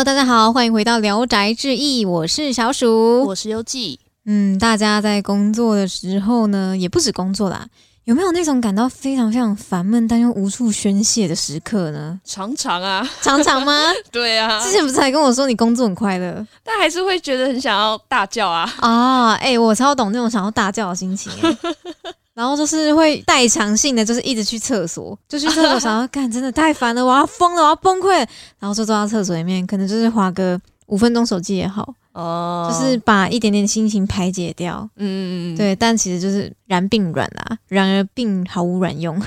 Hello，大家好，欢迎回到《聊斋志异》，我是小鼠，我是优记。嗯，大家在工作的时候呢，也不止工作啦，有没有那种感到非常非常烦闷但又无处宣泄的时刻呢？常常啊，常常吗？对啊，之前不是还跟我说你工作很快乐，但还是会觉得很想要大叫啊啊！哎，我超懂那种想要大叫的心情。然后就是会代偿性的，就是一直去厕所，就去厕所 想要干，真的太烦了，我要疯了，我要崩溃。然后就坐到厕所里面，可能就是划个五分钟手机也好。哦，就是把一点点心情排解掉，嗯嗯嗯，对，但其实就是然并卵啦，然而并毫无卵用。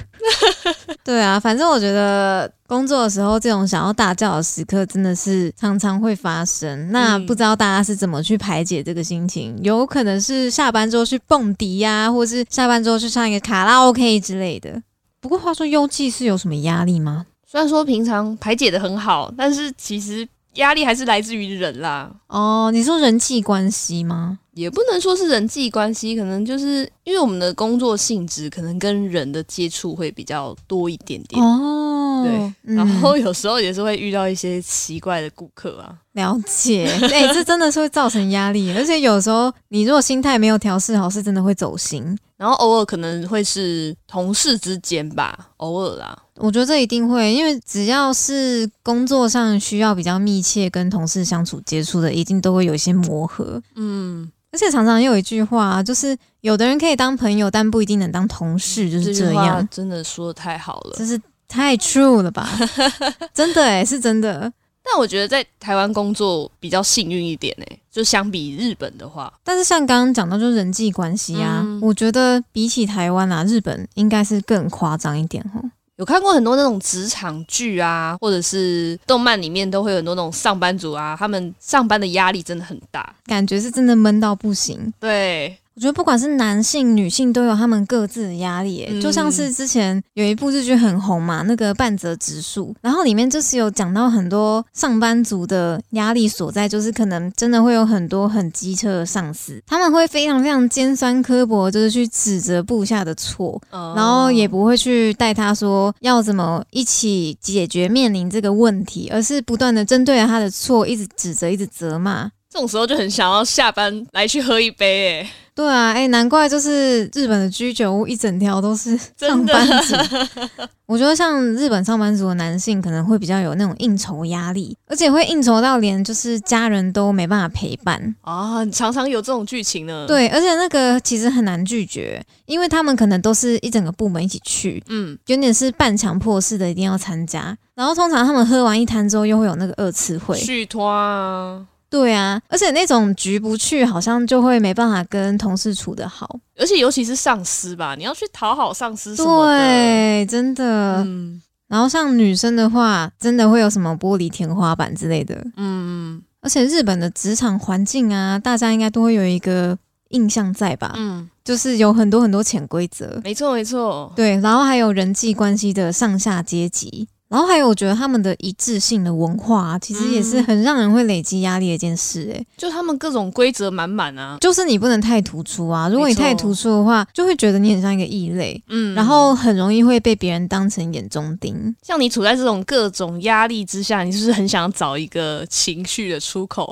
对啊，反正我觉得工作的时候，这种想要大叫的时刻真的是常常会发生。那不知道大家是怎么去排解这个心情？有可能是下班之后去蹦迪呀，或是下班之后去唱一个卡拉 OK 之类的。不过话说，优记是有什么压力吗？虽然说平常排解的很好，但是其实。压力还是来自于人啦。哦，你说人际关系吗？也不能说是人际关系，可能就是因为我们的工作性质，可能跟人的接触会比较多一点点。哦，对，然后有时候也是会遇到一些奇怪的顾客啊。了解，哎，这真的是会造成压力，而且有时候你如果心态没有调试好，是真的会走心。然后偶尔可能会是同事之间吧，偶尔啦。我觉得这一定会，因为只要是工作上需要比较密切跟同事相处接触的，一定都会有一些磨合。嗯，而且常常有一句话，就是有的人可以当朋友，但不一定能当同事，就是这样。真的说的太好了，真是太 true 了吧？真的哎，是真的。但我觉得在台湾工作比较幸运一点哎，就相比日本的话。但是像刚刚讲到，就是人际关系啊，我觉得比起台湾啊，日本应该是更夸张一点哈。有看过很多那种职场剧啊，或者是动漫里面都会有很多那种上班族啊，他们上班的压力真的很大，感觉是真的闷到不行。对。我觉得不管是男性、女性都有他们各自的压力，就像是之前有一部日剧很红嘛，那个半泽直树，然后里面就是有讲到很多上班族的压力所在，就是可能真的会有很多很机车的上司，他们会非常非常尖酸刻薄，就是去指责部下的错，然后也不会去带他说要怎么一起解决面临这个问题，而是不断的针对他的错，一直指责，一直责骂。这种时候就很想要下班来去喝一杯，哎，对啊，哎，难怪就是日本的居酒屋一整条都是 上班族。我觉得像日本上班族的男性可能会比较有那种应酬压力，而且会应酬到连就是家人都没办法陪伴啊，常常有这种剧情呢。对，而且那个其实很难拒绝，因为他们可能都是一整个部门一起去，嗯，有点是半强迫式的，一定要参加。然后通常他们喝完一摊之后，又会有那个二次会续托啊。对啊，而且那种局不去，好像就会没办法跟同事处得好，而且尤其是上司吧，你要去讨好上司什么的，对，真的。嗯，然后像女生的话，真的会有什么玻璃天花板之类的，嗯。而且日本的职场环境啊，大家应该都会有一个印象在吧？嗯，就是有很多很多潜规则，没错没错。对，然后还有人际关系的上下阶级。然后还有，我觉得他们的一致性的文化，其实也是很让人会累积压力的一件事。哎，就他们各种规则满满啊，就是你不能太突出啊。如果你太突出的话，就会觉得你很像一个异类，嗯，然后很容易会被别人当成眼中钉。像你处在这种各种压力之下，你是不是很想找一个情绪的出口？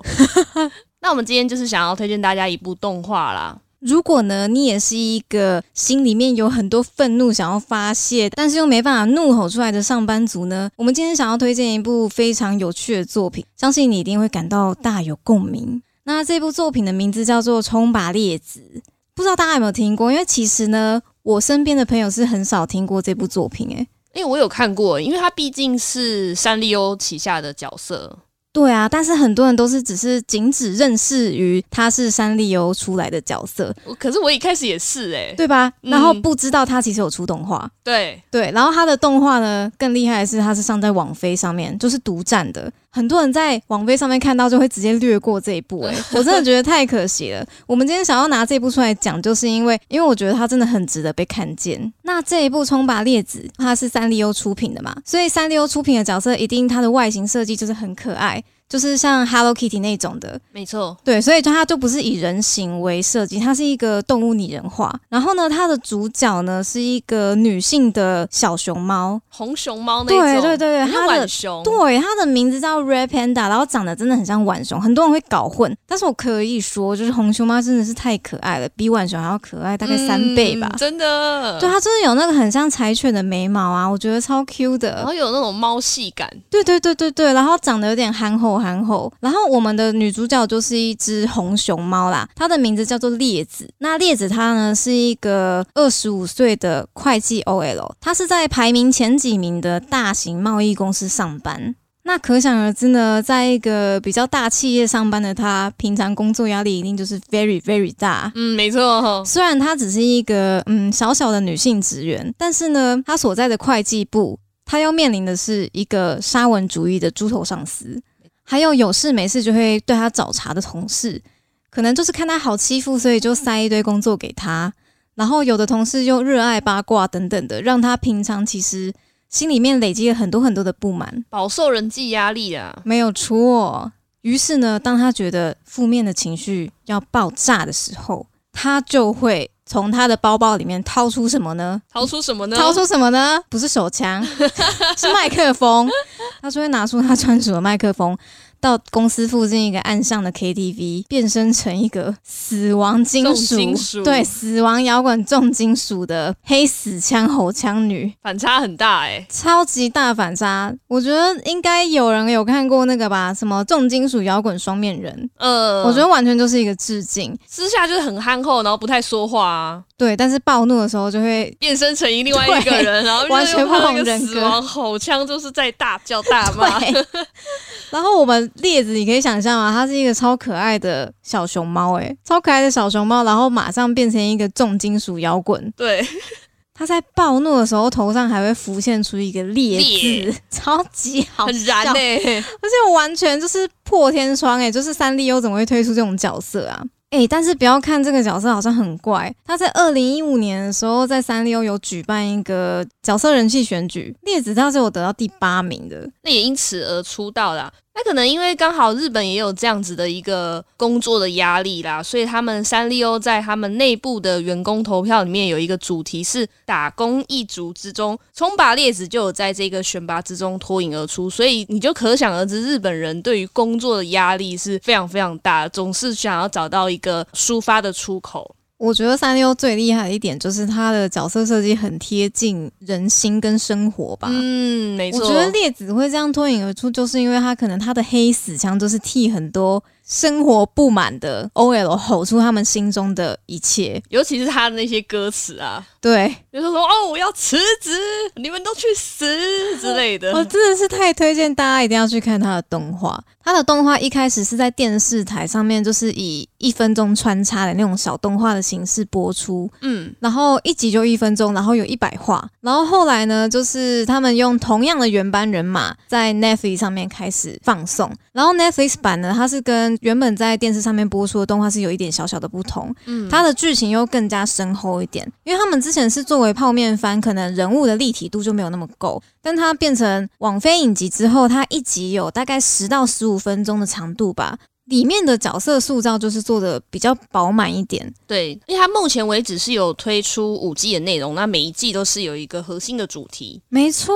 那我们今天就是想要推荐大家一部动画啦。如果呢，你也是一个心里面有很多愤怒想要发泄，但是又没办法怒吼出来的上班族呢？我们今天想要推荐一部非常有趣的作品，相信你一定会感到大有共鸣。那这部作品的名字叫做《冲吧列子》，不知道大家有没有听过？因为其实呢，我身边的朋友是很少听过这部作品，诶，因为我有看过，因为它毕竟是三丽鸥旗下的角色。对啊，但是很多人都是只是仅只认识于他是三丽鸥出来的角色，可是我一开始也是哎，对吧？然后不知道他其实有出动画，对。对，然后他的动画呢更厉害的是，他是上在网飞上面，就是独占的。很多人在网飞上面看到就会直接略过这一部，哎，我真的觉得太可惜了。我们今天想要拿这部出来讲，就是因为因为我觉得它真的很值得被看见。那这一部《冲吧列子》，它是三丽鸥出品的嘛，所以三丽鸥出品的角色一定它的外形设计就是很可爱。就是像 Hello Kitty 那种的，没错，对，所以它就不是以人形为设计，它是一个动物拟人化。然后呢，它的主角呢是一个女性的小熊猫，红熊猫那种，对对对对，它的熊，对，它的名字叫 Red Panda，然后长得真的很像浣熊，很多人会搞混。但是我可以说，就是红熊猫真的是太可爱了，比浣熊还要可爱，大概三倍吧，真的。对，它真的有那个很像柴犬的眉毛啊，我觉得超 Q 的，然后有那种猫系感，对对对对对，然后长得有点憨厚憨厚，然后。我们的女主角就是一只红熊猫啦，它的名字叫做列子。那列子她呢是一个二十五岁的会计 OL，她是在排名前几名的大型贸易公司上班。那可想而知呢，在一个比较大企业上班的她，平常工作压力一定就是 very very 大。嗯，没错。虽然她只是一个嗯小小的女性职员，但是呢，她所在的会计部，她要面临的是一个沙文主义的猪头上司。还有有事没事就会对他找茬的同事，可能就是看他好欺负，所以就塞一堆工作给他。然后有的同事又热爱八卦等等的，让他平常其实心里面累积了很多很多的不满，饱受人际压力啊。没有错。于是呢，当他觉得负面的情绪要爆炸的时候，他就会从他的包包里面掏出什么呢？掏出什么呢？掏出什么呢？不是手枪，是麦克风。他说会拿出他专属的麦克风。到公司附近一个岸上的 KTV，变身成一个死亡金属，对，死亡摇滚重金属的黑死枪吼枪女，反差很大哎，超级大反差。我觉得应该有人有看过那个吧，什么重金属摇滚双面人，呃，我觉得完全就是一个致敬。私下就是很憨厚，然后不太说话啊，对，但是暴怒的时候就会变身成另外一个人，然后完全不同人格，死亡吼腔就是在大叫大骂，然后我们。列子，你可以想象啊？它是一个超可爱的小熊猫，诶，超可爱的小熊猫，然后马上变成一个重金属摇滚。对，它在暴怒的时候，头上还会浮现出一个烈字，超级好燃诶，而且我完全就是破天窗诶，就是三丽鸥怎么会推出这种角色啊？诶，但是不要看这个角色好像很怪，他在二零一五年的时候在三丽鸥有举办一个角色人气选举，列子他是有得到第八名的，那也因此而出道啦。那可能因为刚好日本也有这样子的一个工作的压力啦，所以他们三丽鸥在他们内部的员工投票里面有一个主题是打工一族之中，冲拔列子就有在这个选拔之中脱颖而出，所以你就可想而知，日本人对于工作的压力是非常非常大，总是想要找到一个抒发的出口。我觉得三六最厉害的一点就是他的角色设计很贴近人心跟生活吧。嗯，没错。我觉得列子会这样脱颖而出，就是因为他可能他的黑死枪都是替很多。生活不满的 OL 吼出他们心中的一切，尤其是他的那些歌词啊，对，比如说哦，我要辞职，你们都去死之类的。我真的是太推荐大家一定要去看他的动画。他的动画一开始是在电视台上面，就是以一分钟穿插的那种小动画的形式播出，嗯，然后一集就一分钟，然后有一百话。然后后来呢，就是他们用同样的原班人马在 Netflix 上面开始放送。然后 Netflix 版呢，它是跟原本在电视上面播出的动画是有一点小小的不同，嗯，它的剧情又更加深厚一点，因为他们之前是作为泡面番，可能人物的立体度就没有那么够，但它变成网飞影集之后，它一集有大概十到十五分钟的长度吧。里面的角色塑造就是做的比较饱满一点，对，因为它目前为止是有推出五季的内容，那每一季都是有一个核心的主题，没错，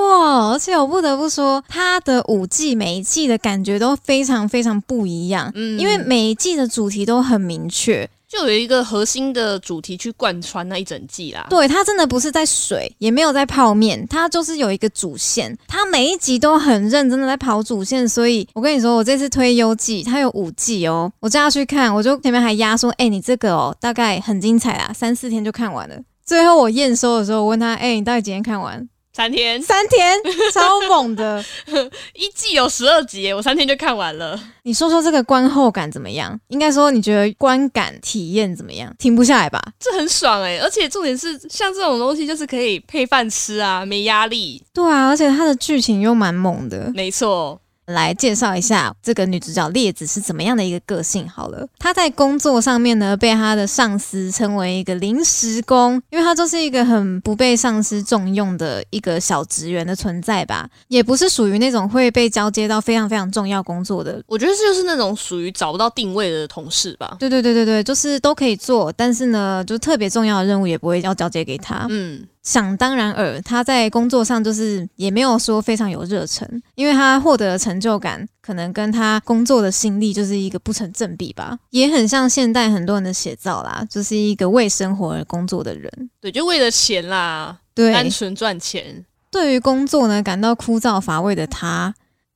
而且我不得不说，它的五季每一季的感觉都非常非常不一样，嗯，因为每一季的主题都很明确。就有一个核心的主题去贯穿那一整季啦。对，它真的不是在水，也没有在泡面，它就是有一个主线。它每一集都很认真的在跑主线，所以我跟你说，我这次推优季，它有五季哦，我叫他去看，我就前面还压说，哎，你这个哦，大概很精彩啊，三四天就看完了。最后我验收的时候，我问他，哎，你到底几天看完？三天，三天，超猛的！一季有十二集，我三天就看完了。你说说这个观后感怎么样？应该说你觉得观感体验怎么样？停不下来吧？这很爽哎！而且重点是，像这种东西就是可以配饭吃啊，没压力。对啊，而且它的剧情又蛮猛的。没错。来介绍一下这个女主角列子是怎么样的一个个性。好了，她在工作上面呢，被她的上司称为一个临时工，因为她就是一个很不被上司重用的一个小职员的存在吧，也不是属于那种会被交接到非常非常重要工作的。我觉得这就是那种属于找不到定位的同事吧。对对对对对，就是都可以做，但是呢，就特别重要的任务也不会要交接给她。嗯。想当然尔，他在工作上就是也没有说非常有热忱，因为他获得的成就感可能跟他工作的心力就是一个不成正比吧，也很像现代很多人的写照啦，就是一个为生活而工作的人，对，就为了钱啦，对，单纯赚钱。对于工作呢感到枯燥乏味的他。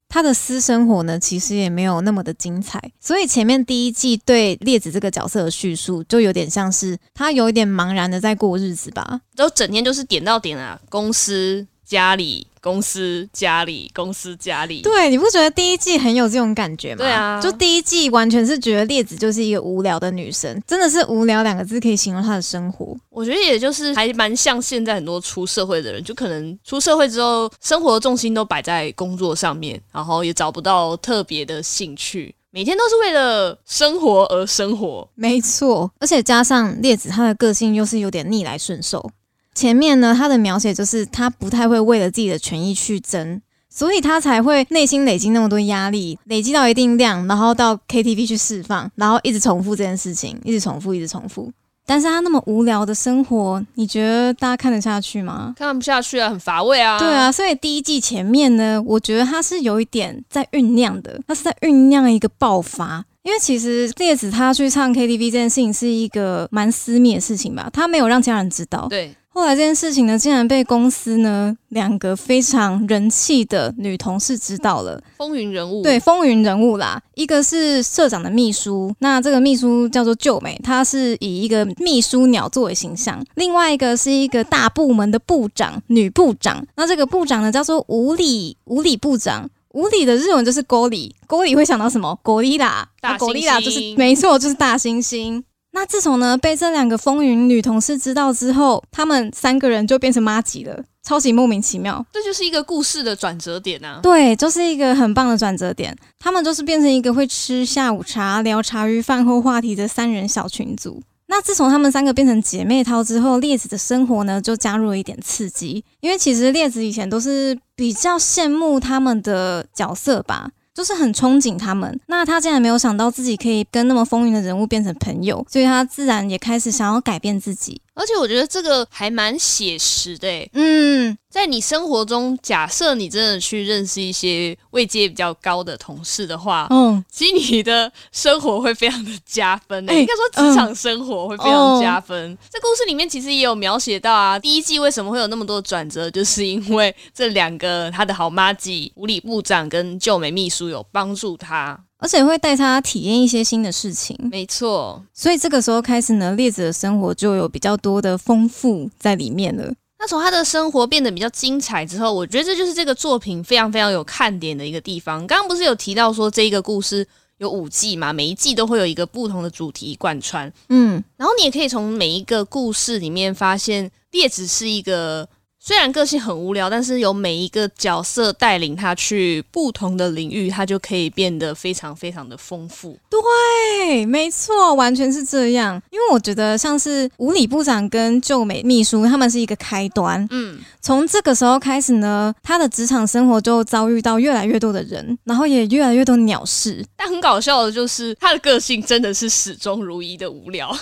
他的私生活呢，其实也没有那么的精彩，所以前面第一季对列子这个角色的叙述，就有点像是他有一点茫然的在过日子吧，都整天就是点到点啊，公司。家里、公司、家里、公司、家里，对，你不觉得第一季很有这种感觉吗？对啊，就第一季完全是觉得列子就是一个无聊的女生，真的是无聊两个字可以形容她的生活。我觉得也就是还蛮像现在很多出社会的人，就可能出社会之后，生活的重心都摆在工作上面，然后也找不到特别的兴趣，每天都是为了生活而生活。没错，而且加上列子她的个性又是有点逆来顺受。前面呢，他的描写就是他不太会为了自己的权益去争，所以他才会内心累积那么多压力，累积到一定量，然后到 KTV 去释放，然后一直重复这件事情，一直重复，一直重复。但是他那么无聊的生活，你觉得大家看得下去吗？看不下去啊，很乏味啊。对啊，所以第一季前面呢，我觉得他是有一点在酝酿的，他是在酝酿一个爆发。因为其实列子他去唱 KTV 这件事情是一个蛮私密的事情吧，他没有让家人知道。对。后来这件事情呢，竟然被公司呢两个非常人气的女同事知道了，风云人物。对，风云人物啦，一个是社长的秘书，那这个秘书叫做旧美，她是以一个秘书鸟作为形象；另外一个是一个大部门的部长，女部长。那这个部长呢，叫做无理无理部长，无理的日文就是沟里，沟里会想到什么？狗力啦，大狗力啦，就是没错，就是大猩猩。那自从呢被这两个风云女同事知道之后，他们三个人就变成妈吉了，超级莫名其妙。这就是一个故事的转折点啊！对，就是一个很棒的转折点。他们就是变成一个会吃下午茶、聊茶余饭后话题的三人小群组。那自从他们三个变成姐妹淘之后，列子的生活呢就加入了一点刺激。因为其实列子以前都是比较羡慕他们的角色吧。就是很憧憬他们，那他竟然没有想到自己可以跟那么风云的人物变成朋友，所以他自然也开始想要改变自己。而且我觉得这个还蛮写实的，嗯，在你生活中，假设你真的去认识一些位阶比较高的同事的话，嗯，其实你的生活会非常的加分诶，应该说职场生活会非常加分。这故事里面其实也有描写到啊，第一季为什么会有那么多转折，就是因为这两个他的好妈吉无理部长跟旧美秘书有帮助他。而且会带他体验一些新的事情，没错。所以这个时候开始呢，列子的生活就有比较多的丰富在里面了。那从他的生活变得比较精彩之后，我觉得这就是这个作品非常非常有看点的一个地方。刚刚不是有提到说这一个故事有五季嘛？每一季都会有一个不同的主题贯穿，嗯，然后你也可以从每一个故事里面发现列子是一个。虽然个性很无聊，但是有每一个角色带领他去不同的领域，他就可以变得非常非常的丰富。对，没错，完全是这样。因为我觉得像是吴理部长跟旧美秘书，他们是一个开端。嗯，从这个时候开始呢，他的职场生活就遭遇到越来越多的人，然后也越来越多鸟事。但很搞笑的就是，他的个性真的是始终如一的无聊。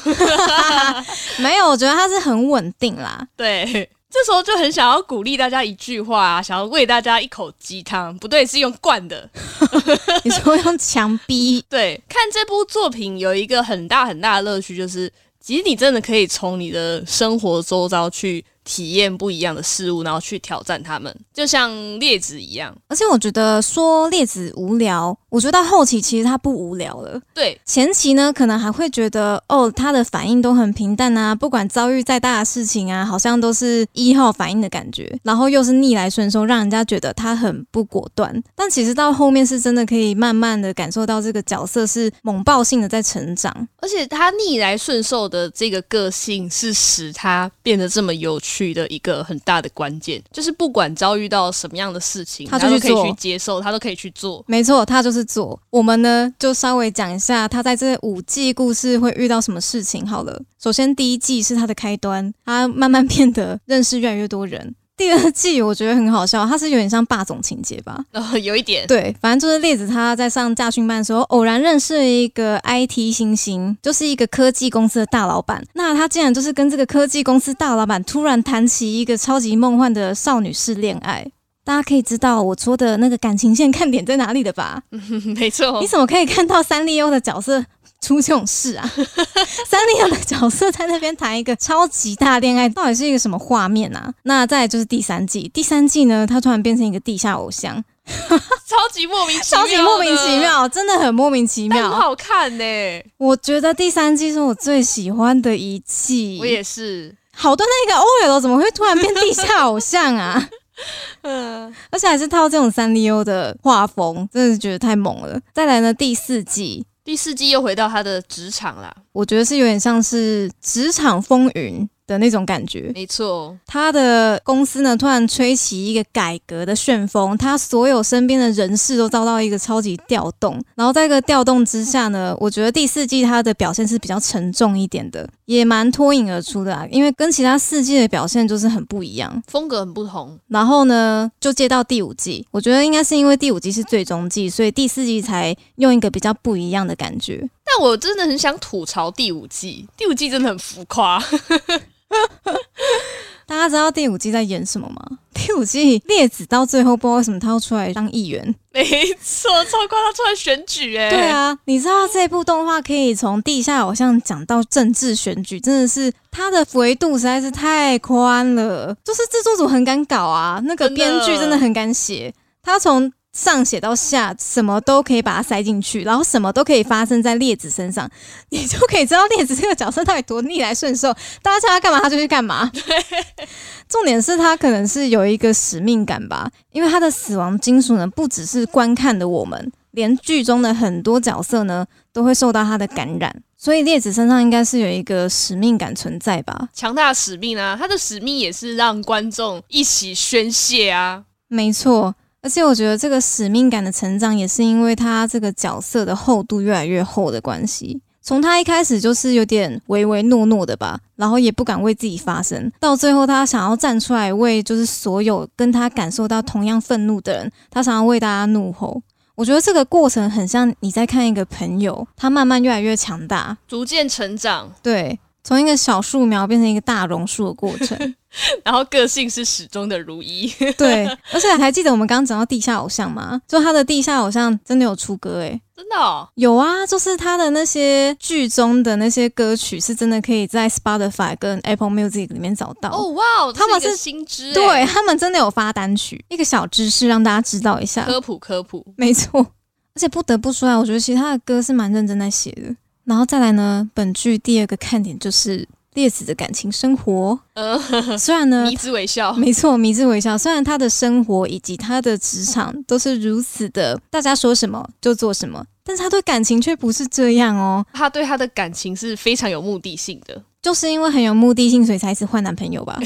没有，我觉得他是很稳定啦。对。这时候就很想要鼓励大家一句话，想要喂大家一口鸡汤。不对，是用灌的。你说用强逼？对，看这部作品有一个很大很大的乐趣，就是其实你真的可以从你的生活周遭去。体验不一样的事物，然后去挑战他们，就像列子一样。而且我觉得说列子无聊，我觉得到后期其实他不无聊了。对，前期呢可能还会觉得哦，他的反应都很平淡啊，不管遭遇再大的事情啊，好像都是一号反应的感觉，然后又是逆来顺受，让人家觉得他很不果断。但其实到后面是真的可以慢慢的感受到这个角色是猛爆性的在成长，而且他逆来顺受的这个个性是使他变得这么有趣。去的一个很大的关键，就是不管遭遇到什么样的事情，他就可以去接受，他都可以去做。没错，他就是做。我们呢，就稍微讲一下他在这五季故事会遇到什么事情好了。首先，第一季是他的开端，他慢慢变得认识越来越多人。第二季我觉得很好笑，它是有点像霸总情节吧？呃，有一点。对，反正就是列子他在上驾训班的时候，偶然认识了一个 IT 新星，就是一个科技公司的大老板。那他竟然就是跟这个科技公司大老板突然谈起一个超级梦幻的少女式恋爱。大家可以知道我说的那个感情线看点在哪里的吧？没错。你怎么可以看到三丽鸥的角色？出这种事啊！三丽鸥的角色在那边谈一个超级大恋爱，到底是一个什么画面啊？那再就是第三季，第三季呢，他突然变成一个地下偶像，超级莫名其妙，超级莫名其妙，真的很莫名其妙，很好看呢。我觉得第三季是我最喜欢的一季，我也是。好多那个 OL 怎么会突然变地下偶像啊？嗯，而且还是套这种三丽鸥的画风，真的是觉得太猛了。再来呢，第四季。第四季又回到他的职场啦，我觉得是有点像是职场风云。的那种感觉，没错。他的公司呢，突然吹起一个改革的旋风，他所有身边的人事都遭到一个超级调动。然后在一个调动之下呢，我觉得第四季他的表现是比较沉重一点的，也蛮脱颖而出的啊。因为跟其他四季的表现就是很不一样，风格很不同。然后呢，就接到第五季，我觉得应该是因为第五季是最终季，所以第四季才用一个比较不一样的感觉。但我真的很想吐槽第五季，第五季真的很浮夸。大家知道第五季在演什么吗？第五季列子到最后不知道为什么他要出来当议员，没错，超夸他出来选举哎。对啊，你知道这部动画可以从地下偶像讲到政治选举，真的是它的维度实在是太宽了，就是制作组很敢搞啊，那个编剧真的很敢写，他从。上写到下，什么都可以把它塞进去，然后什么都可以发生在列子身上，你就可以知道列子这个角色到底多逆来顺受。大家叫他干嘛，他就去干嘛。重点是他可能是有一个使命感吧，因为他的死亡金属呢，不只是观看的我们，连剧中的很多角色呢，都会受到他的感染。所以列子身上应该是有一个使命感存在吧？强大的使命啊！他的使命也是让观众一起宣泄啊！没错。而且我觉得这个使命感的成长，也是因为他这个角色的厚度越来越厚的关系。从他一开始就是有点唯唯诺诺的吧，然后也不敢为自己发声，到最后他想要站出来为就是所有跟他感受到同样愤怒的人，他想要为大家怒吼。我觉得这个过程很像你在看一个朋友，他慢慢越来越强大，逐渐成长。对。从一个小树苗变成一个大榕树的过程，然后个性是始终的如一。对，而且还记得我们刚刚讲到地下偶像吗？就他的地下偶像真的有出歌诶，真的哦，有啊，就是他的那些剧中的那些歌曲是真的可以在 Spotify 跟 Apple Music 里面找到。哦哇，他们是新知，对他们真的有发单曲，一个小知识让大家知道一下，科普科普，没错。而且不得不说啊，我觉得其实他的歌是蛮认真在写的。然后再来呢，本剧第二个看点就是列子的感情生活。呃，虽然呢，迷之微笑，没错，迷之微笑。虽然他的生活以及他的职场都是如此的，大家说什么就做什么，但是他对感情却不是这样哦。他对他的感情是非常有目的性的。就是因为很有目的性，所以才一直换男朋友吧？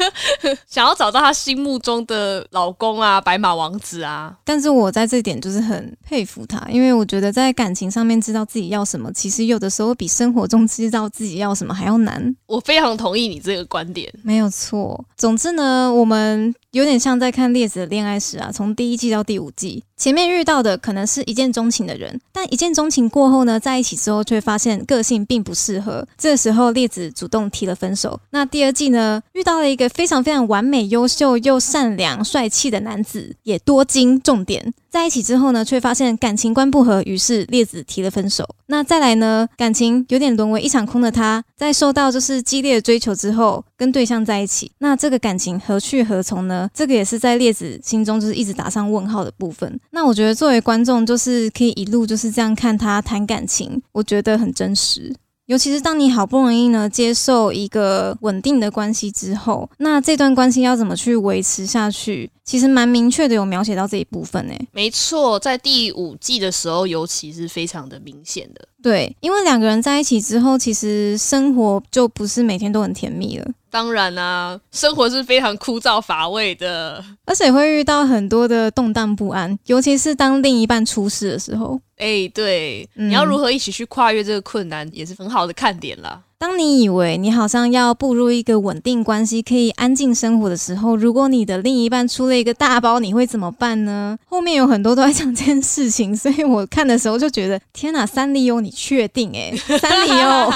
想要找到他心目中的老公啊，白马王子啊。但是我在这点就是很佩服他，因为我觉得在感情上面知道自己要什么，其实有的时候比生活中知道自己要什么还要难。我非常同意你这个观点，没有错。总之呢，我们有点像在看列子的恋爱史啊，从第一季到第五季。前面遇到的可能是一见钟情的人，但一见钟情过后呢，在一起之后却发现个性并不适合。这时候列子主动提了分手。那第二季呢，遇到了一个非常非常完美、优秀又善良、帅气的男子，也多金。重点。在一起之后呢，却发现感情观不合，于是列子提了分手。那再来呢，感情有点沦为一场空的他，在受到就是激烈的追求之后，跟对象在一起。那这个感情何去何从呢？这个也是在列子心中就是一直打上问号的部分。那我觉得作为观众，就是可以一路就是这样看他谈感情，我觉得很真实。尤其是当你好不容易呢接受一个稳定的关系之后，那这段关系要怎么去维持下去？其实蛮明确的，有描写到这一部分呢。没错，在第五季的时候，尤其是非常的明显的。对，因为两个人在一起之后，其实生活就不是每天都很甜蜜了。当然啦，生活是非常枯燥乏味的，而且会遇到很多的动荡不安，尤其是当另一半出事的时候。哎，对，你要如何一起去跨越这个困难，也是很好的看点啦。当你以为你好像要步入一个稳定关系，可以安静生活的时候，如果你的另一半出了一个大包，你会怎么办呢？后面有很多都在讲这件事情，所以我看的时候就觉得，天哪，三丽欧，你确定？诶，三丽欧，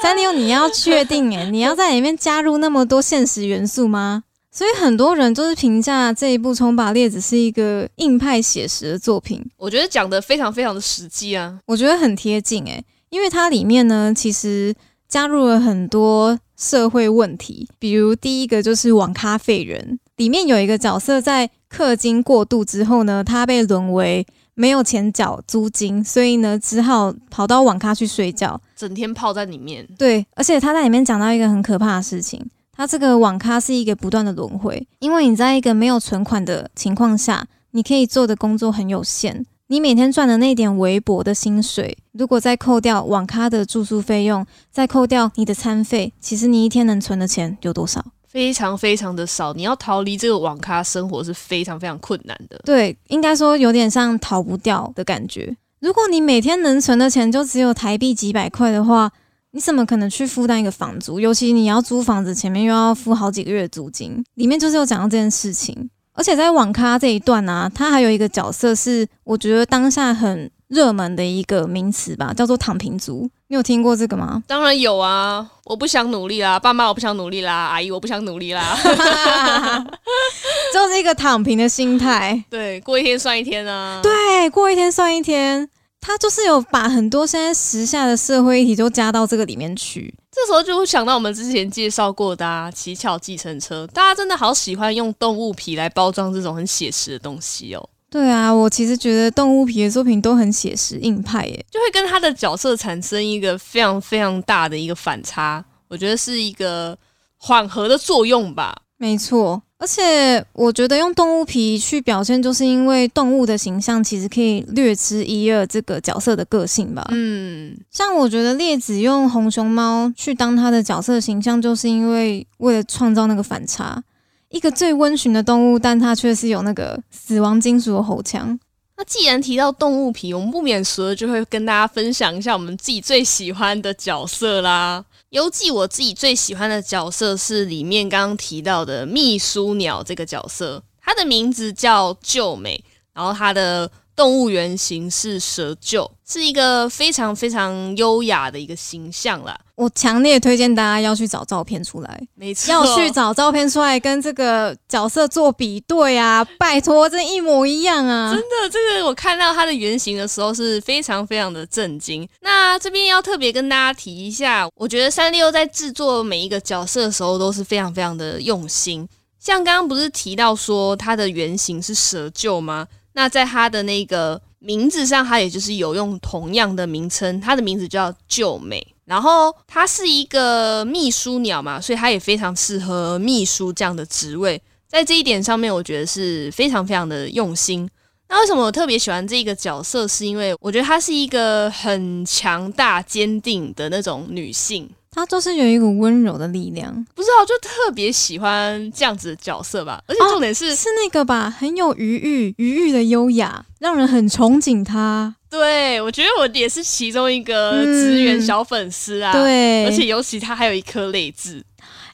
三丽欧，你要确定？诶，你要在里面加入那么多现实元素吗？所以很多人都是评价这一部《冲吧列子》是一个硬派写实的作品。我觉得讲的非常非常的实际啊，我觉得很贴近诶，因为它里面呢，其实。加入了很多社会问题，比如第一个就是网咖废人，里面有一个角色在氪金过度之后呢，他被沦为没有钱缴租金，所以呢只好跑到网咖去睡觉，整天泡在里面。对，而且他在里面讲到一个很可怕的事情，他这个网咖是一个不断的轮回，因为你在一个没有存款的情况下，你可以做的工作很有限。你每天赚的那点微薄的薪水，如果再扣掉网咖的住宿费用，再扣掉你的餐费，其实你一天能存的钱有多少？非常非常的少。你要逃离这个网咖生活是非常非常困难的。对，应该说有点像逃不掉的感觉。如果你每天能存的钱就只有台币几百块的话，你怎么可能去负担一个房租？尤其你要租房子，前面又要付好几个月租金，里面就是有讲到这件事情。而且在网咖这一段呢，他还有一个角色是我觉得当下很热门的一个名词吧，叫做“躺平族”。你有听过这个吗？当然有啊！我不想努力啦，爸妈我不想努力啦，阿姨我不想努力啦，就是一个躺平的心态。对，过一天算一天啊。对，过一天算一天。他就是有把很多现在时下的社会议题都加到这个里面去，这时候就会想到我们之前介绍过的《啊乞巧计程车》，大家真的好喜欢用动物皮来包装这种很写实的东西哦。对啊，我其实觉得动物皮的作品都很写实、硬派耶，就会跟他的角色产生一个非常非常大的一个反差，我觉得是一个缓和的作用吧。没错。而且我觉得用动物皮去表现，就是因为动物的形象其实可以略知一二这个角色的个性吧。嗯，像我觉得列子用红熊猫去当他的角色形象，就是因为为了创造那个反差，一个最温驯的动物，但它却是有那个死亡金属的喉腔。那既然提到动物皮，我们不免俗的就会跟大家分享一下我们自己最喜欢的角色啦。游记我自己最喜欢的角色是里面刚刚提到的秘书鸟这个角色，它的名字叫救美，然后它的。动物园形是蛇鹫，是一个非常非常优雅的一个形象啦。我强烈推荐大家要去找照片出来，没错，要去找照片出来跟这个角色做比对啊！拜托，这一模一样啊！真的，这个我看到它的原型的时候是非常非常的震惊。那这边要特别跟大家提一下，我觉得三丽鸥在制作每一个角色的时候都是非常非常的用心。像刚刚不是提到说它的原型是蛇鹫吗？那在它的那个名字上，它也就是有用同样的名称，它的名字叫救美。然后它是一个秘书鸟嘛，所以它也非常适合秘书这样的职位。在这一点上面，我觉得是非常非常的用心。那为什么我特别喜欢这个角色？是因为我觉得她是一个很强大、坚定的那种女性。她就是有一股温柔的力量，不知道就特别喜欢这样子的角色吧。而且重点是是那个吧，很有余欲，余欲的优雅，让人很憧憬他。对，我觉得我也是其中一个职员小粉丝啊。对，而且尤其他还有一颗泪痣，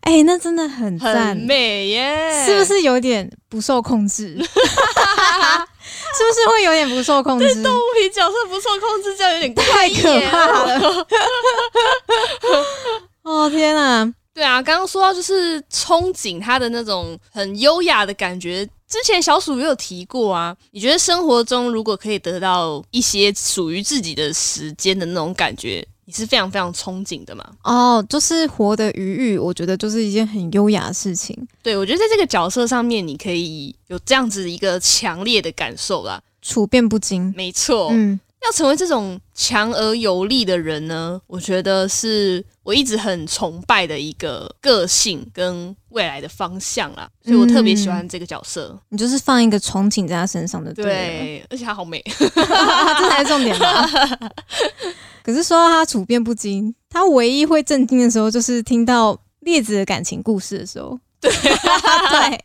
哎，那真的很很美耶，是不是有点不受控制？是不是会有点不受控制？动物皮角色不受控制，这样有点太可怕了。哦天哪！对啊，刚刚说到就是憧憬他的那种很优雅的感觉。之前小鼠也有提过啊。你觉得生活中如果可以得到一些属于自己的时间的那种感觉？你是非常非常憧憬的嘛？哦，就是活的余裕，我觉得就是一件很优雅的事情。对，我觉得在这个角色上面，你可以有这样子一个强烈的感受啦，处变不惊。没错，嗯，要成为这种强而有力的人呢，我觉得是我一直很崇拜的一个个性跟未来的方向啦，所以我特别喜欢这个角色。你就是放一个憧憬在他身上的，对，而且他好美，这才是重点吧。可是说到他处变不惊，他唯一会震惊的时候，就是听到列子的感情故事的时候。对 对，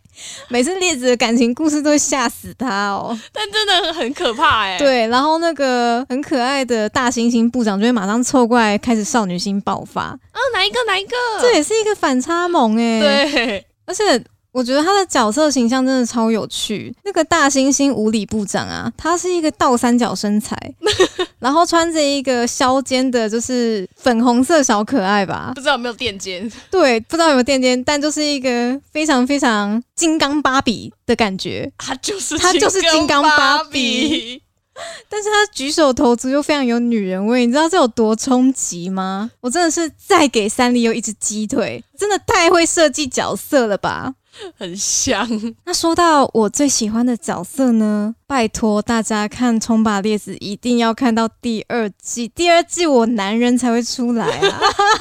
每次列子的感情故事都会吓死他哦。但真的很可怕哎。对，然后那个很可爱的大猩猩部长就会马上凑过来，开始少女心爆发。啊，哪一个？哪一个？这也是一个反差萌哎。对，而且。我觉得他的角色形象真的超有趣。那个大猩猩无理部长啊，他是一个倒三角身材，然后穿着一个削肩的，就是粉红色小可爱吧？不知道有没有垫肩？对，不知道有没有垫肩，但就是一个非常非常金刚芭比的感觉。他就是他就是金刚芭比，但是他举手投足又非常有女人味。你知道这有多冲击吗？我真的是再给三丽又一只鸡腿，真的太会设计角色了吧！很香。那说到我最喜欢的角色呢？拜托大家看《冲吧列子》，一定要看到第二季。第二季我男人才会出来啊！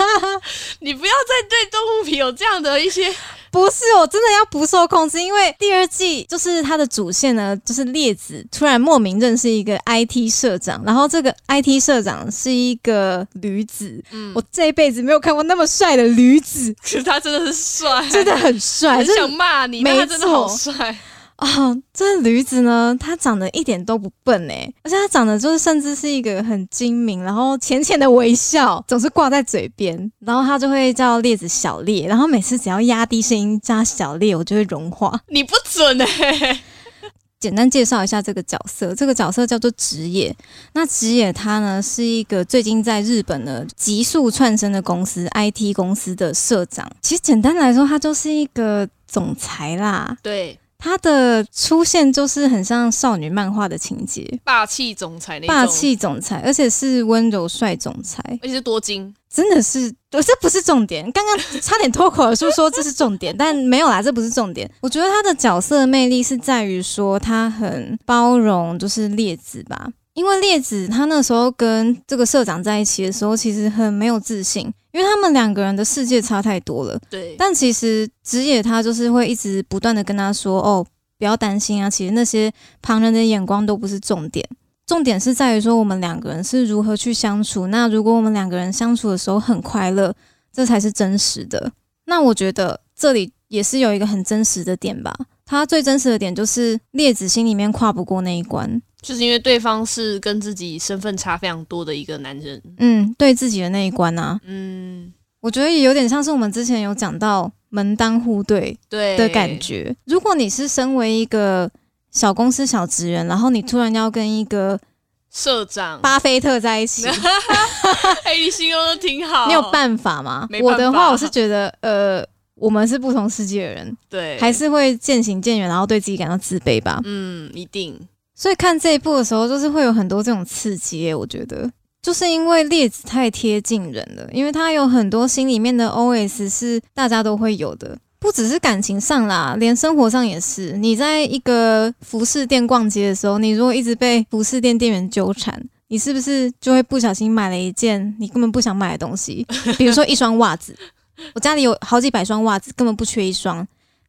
你不要再对动物皮有这样的一些。不是，我真的要不受控制，因为第二季就是它的主线呢，就是列子突然莫名认识一个 IT 社长，然后这个 IT 社长是一个驴子，嗯，我这一辈子没有看过那么帅的驴子，可是他真的是帅，真的很帅，很想骂你，他真的好帅。哦，这驴子呢，它长得一点都不笨哎，而且它长得就是甚至是一个很精明，然后浅浅的微笑总是挂在嘴边，然后它就会叫列子小列，然后每次只要压低声音加小列，我就会融化。你不准哎！简单介绍一下这个角色，这个角色叫做直野。那直野他呢是一个最近在日本的急速窜升的公司 IT 公司的社长。其实简单来说，他就是一个总裁啦。对。他的出现就是很像少女漫画的情节，霸气总裁那种，霸气总裁，而且是温柔帅总裁，而且是多金，真的是，这不是重点。刚刚差点脱口而出说这是重点，但没有啦，这不是重点。我觉得他的角色魅力是在于说他很包容，就是列子吧。因为列子他那时候跟这个社长在一起的时候，其实很没有自信，因为他们两个人的世界差太多了。对。但其实直野他就是会一直不断的跟他说：“哦，不要担心啊，其实那些旁人的眼光都不是重点，重点是在于说我们两个人是如何去相处。那如果我们两个人相处的时候很快乐，这才是真实的。那我觉得这里也是有一个很真实的点吧。他最真实的点就是列子心里面跨不过那一关。”就是因为对方是跟自己身份差非常多的一个男人，嗯，对自己的那一关啊，嗯，我觉得也有点像是我们之前有讲到门当户对对的感觉。如果你是身为一个小公司小职员，然后你突然要跟一个社长巴菲特在一起，哎，你形容的挺好，你有办法吗？我的话，我是觉得，呃，我们是不同世界的人，对，还是会渐行渐远，然后对自己感到自卑吧。嗯，一定。所以看这一部的时候，就是会有很多这种刺激。我觉得，就是因为列子太贴近人了，因为他有很多心里面的 OS 是大家都会有的，不只是感情上啦，连生活上也是。你在一个服饰店逛街的时候，你如果一直被服饰店店员纠缠，你是不是就会不小心买了一件你根本不想买的东西？比如说一双袜子，我家里有好几百双袜子，根本不缺一双，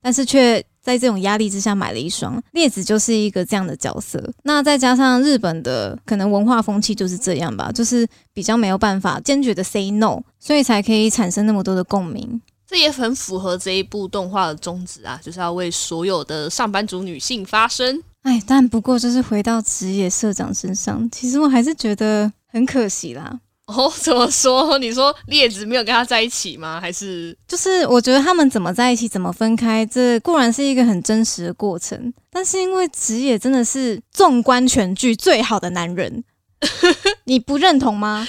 但是却。在这种压力之下买了一双，列子就是一个这样的角色。那再加上日本的可能文化风气就是这样吧，就是比较没有办法坚决的 say no，所以才可以产生那么多的共鸣。这也很符合这一部动画的宗旨啊，就是要为所有的上班族女性发声。哎，但不过就是回到职业社长身上，其实我还是觉得很可惜啦。哦，怎么说？你说列子没有跟他在一起吗？还是就是我觉得他们怎么在一起，怎么分开，这固然是一个很真实的过程，但是因为职业真的是纵观全剧最好的男人，你不认同吗？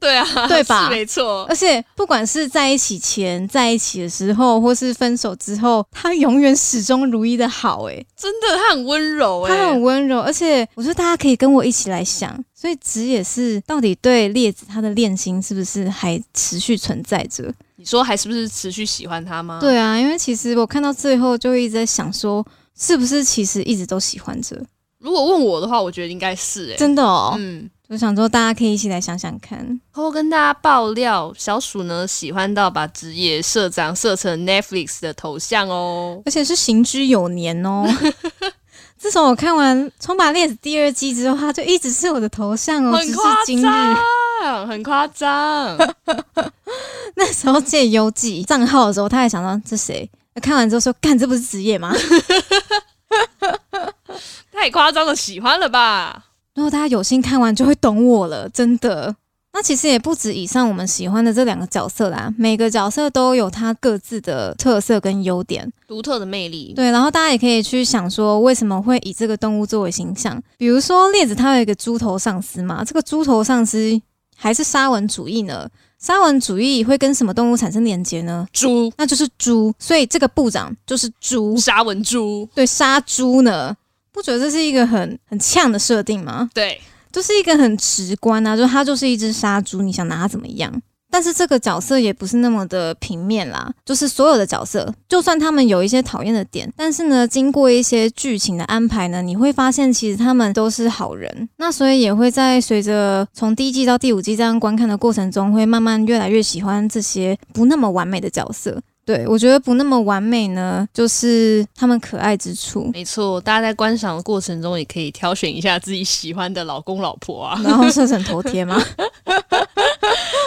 对啊，对吧？没错，而且不管是在一起前、在一起的时候，或是分手之后，他永远始终如一的好。哎，真的，他很温柔，哎，他很温柔。而且我觉得大家可以跟我一起来想，所以直也是到底对列子他的恋心是不是还持续存在着？你说还是不是持续喜欢他吗？对啊，因为其实我看到最后就一直在想，说是不是其实一直都喜欢着？如果问我的话，我觉得应该是，哎，真的哦，嗯。我想说大家可以一起来想想看。后跟大家爆料，小鼠呢喜欢到把职业社长设成 Netflix 的头像哦，而且是行之有年哦。自从我看完《冲吧烈子》第二季之后，他就一直是我的头像哦，很夸张，很夸张。那时候借邮寄账号的时候，他还想到这谁？看完之后说：“干，这不是职业吗？” 太夸张了喜欢了吧？如果大家有幸看完，就会懂我了，真的。那其实也不止以上我们喜欢的这两个角色啦，每个角色都有它各自的特色跟优点，独特的魅力。对，然后大家也可以去想说，为什么会以这个动物作为形象？比如说列子，他有一个猪头上司嘛，这个猪头上司还是沙文主义呢？沙文主义会跟什么动物产生连接呢？猪，那就是猪，所以这个部长就是猪，沙文猪。对，杀猪呢？不觉得这是一个很很呛的设定吗？对。就是一个很直观啊，就它就是一只杀猪，你想拿它怎么样？但是这个角色也不是那么的平面啦，就是所有的角色，就算他们有一些讨厌的点，但是呢，经过一些剧情的安排呢，你会发现其实他们都是好人。那所以也会在随着从第一季到第五季这样观看的过程中，会慢慢越来越喜欢这些不那么完美的角色。对，我觉得不那么完美呢，就是他们可爱之处。没错，大家在观赏的过程中也可以挑选一下自己喜欢的老公老婆啊，然后设成头贴吗？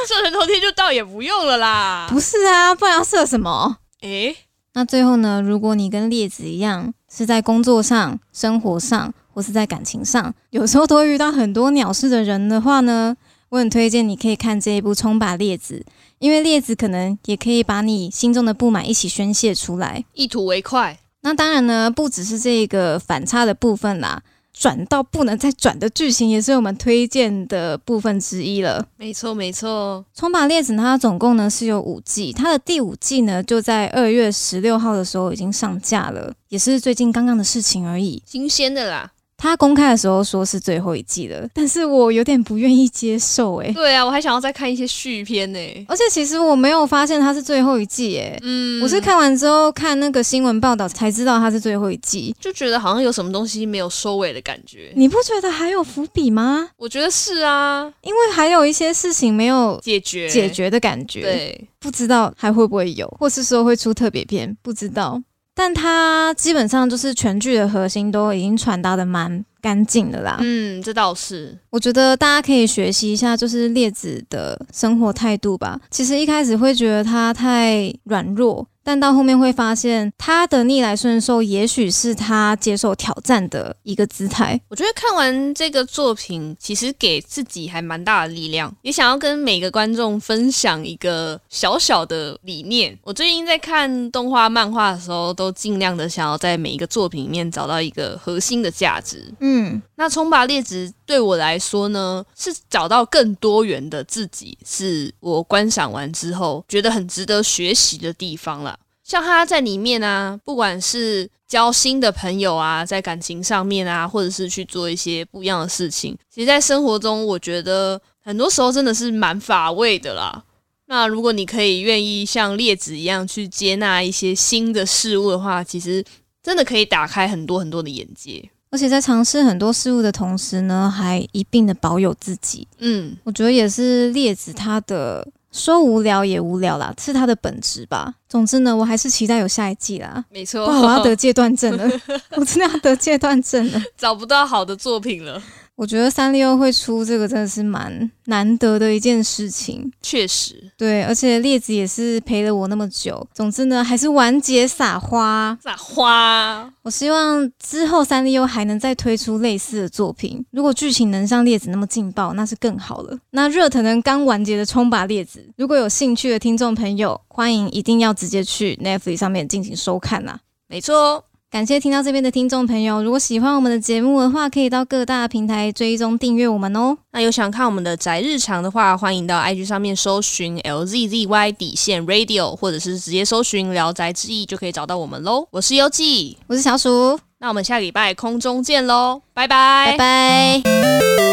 设成头贴就倒也不用了啦。不是啊，不然要设什么？诶，那最后呢？如果你跟列子一样，是在工作上、生活上，或是在感情上，有时候都会遇到很多鸟事的人的话呢，我很推荐你可以看这一部《冲吧列子》。因为列子可能也可以把你心中的不满一起宣泄出来，一吐为快。那当然呢，不只是这个反差的部分啦，转到不能再转的剧情也是我们推荐的部分之一了。没错，没错。冲吧列子它总共呢是有五季，它的第五季呢就在二月十六号的时候已经上架了，也是最近刚刚的事情而已，新鲜的啦。他公开的时候说是最后一季了，但是我有点不愿意接受哎。对啊，我还想要再看一些续篇呢。而且其实我没有发现它是最后一季哎，嗯，我是看完之后看那个新闻报道才知道它是最后一季，就觉得好像有什么东西没有收尾的感觉。你不觉得还有伏笔吗？我觉得是啊，因为还有一些事情没有解决解决的感觉。对，不知道还会不会有，或是说会出特别篇，不知道。但它基本上就是全剧的核心都已经传达的蛮。干净的啦，嗯，这倒是。我觉得大家可以学习一下，就是列子的生活态度吧。其实一开始会觉得他太软弱。但到后面会发现，他的逆来顺受，也许是他接受挑战的一个姿态。我觉得看完这个作品，其实给自己还蛮大的力量，也想要跟每个观众分享一个小小的理念。我最近在看动画、漫画的时候，都尽量的想要在每一个作品里面找到一个核心的价值。嗯，那冲吧列子对我来说呢，是找到更多元的自己，是我观赏完之后觉得很值得学习的地方了。像他在里面啊，不管是交新的朋友啊，在感情上面啊，或者是去做一些不一样的事情，其实，在生活中，我觉得很多时候真的是蛮乏味的啦。那如果你可以愿意像列子一样去接纳一些新的事物的话，其实真的可以打开很多很多的眼界。而且在尝试很多事物的同时呢，还一并的保有自己。嗯，我觉得也是列子他的。说无聊也无聊啦，是它的本质吧。总之呢，我还是期待有下一季啦。没错，我要得戒断症了，我真的要得戒断症了，找不到好的作品了。我觉得三丽鸥会出这个真的是蛮难得的一件事情，确实，对，而且列子也是陪了我那么久。总之呢，还是完结撒花，撒花。我希望之后三丽鸥还能再推出类似的作品，如果剧情能像列子那么劲爆，那是更好了。那热腾腾刚完结的冲吧列子，如果有兴趣的听众朋友，欢迎一定要直接去 Netflix 上面进行收看呐。没错。感谢听到这边的听众朋友，如果喜欢我们的节目的话，可以到各大平台追踪订阅我们哦。那有想看我们的宅日常的话，欢迎到 IG 上面搜寻 LZZY 底线 Radio，或者是直接搜寻聊斋志异就可以找到我们喽。我是优记，我是小鼠，那我们下礼拜空中见喽，拜拜，拜拜。